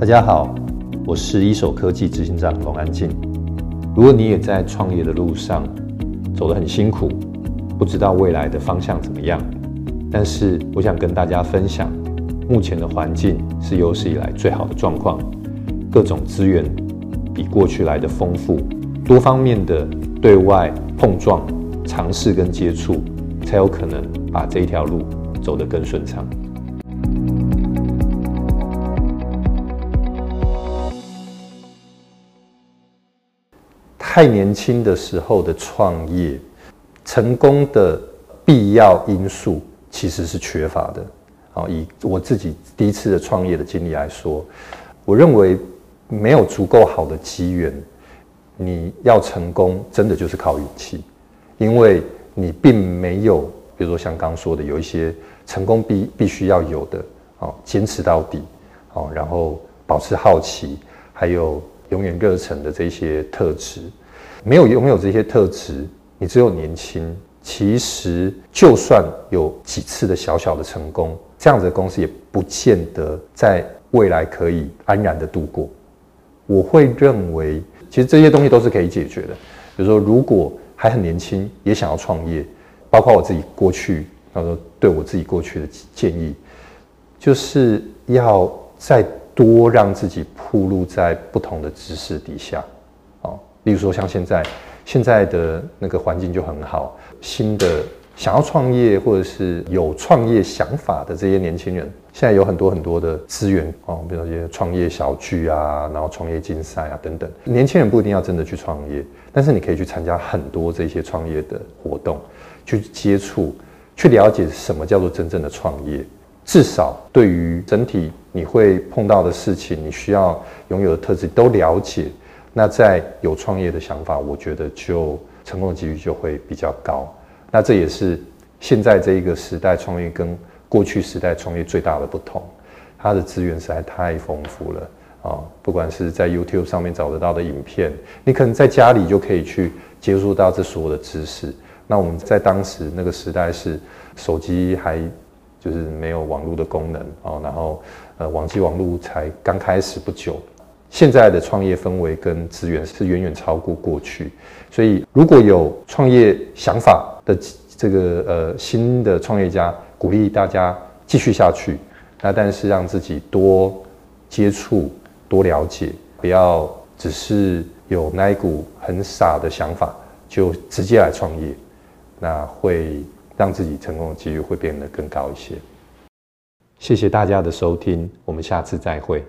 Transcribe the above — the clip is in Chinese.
大家好，我是一手科技执行长龙安进。如果你也在创业的路上走得很辛苦，不知道未来的方向怎么样，但是我想跟大家分享，目前的环境是有史以来最好的状况，各种资源比过去来的丰富，多方面的对外碰撞、尝试跟接触，才有可能把这一条路走得更顺畅。太年轻的时候的创业，成功的必要因素其实是缺乏的。啊，以我自己第一次的创业的经历来说，我认为没有足够好的机缘，你要成功真的就是靠运气，因为你并没有，比如说像刚刚说的，有一些成功必必须要有的，哦，坚持到底，哦，然后保持好奇，还有永远热忱的这些特质。没有拥有这些特质，你只有年轻。其实，就算有几次的小小的成功，这样子的公司也不见得在未来可以安然的度过。我会认为，其实这些东西都是可以解决的。比如说，如果还很年轻，也想要创业，包括我自己过去，他说对我自己过去的建议，就是要再多让自己铺露在不同的知识底下。啊例如说，像现在现在的那个环境就很好，新的想要创业或者是有创业想法的这些年轻人，现在有很多很多的资源哦，比如说一些创业小聚啊，然后创业竞赛啊等等。年轻人不一定要真的去创业，但是你可以去参加很多这些创业的活动，去接触，去了解什么叫做真正的创业。至少对于整体你会碰到的事情，你需要拥有的特质都了解。那在有创业的想法，我觉得就成功的几率就会比较高。那这也是现在这一个时代创业跟过去时代创业最大的不同，它的资源实在太丰富了啊！不管是在 YouTube 上面找得到的影片，你可能在家里就可以去接触到这所有的知识。那我们在当时那个时代是手机还就是没有网络的功能啊，然后呃网际网络才刚开始不久。现在的创业氛围跟资源是远远超过过去，所以如果有创业想法的这个呃新的创业家，鼓励大家继续下去。那但是让自己多接触、多了解，不要只是有那一股很傻的想法就直接来创业，那会让自己成功的几率会变得更高一些。谢谢大家的收听，我们下次再会。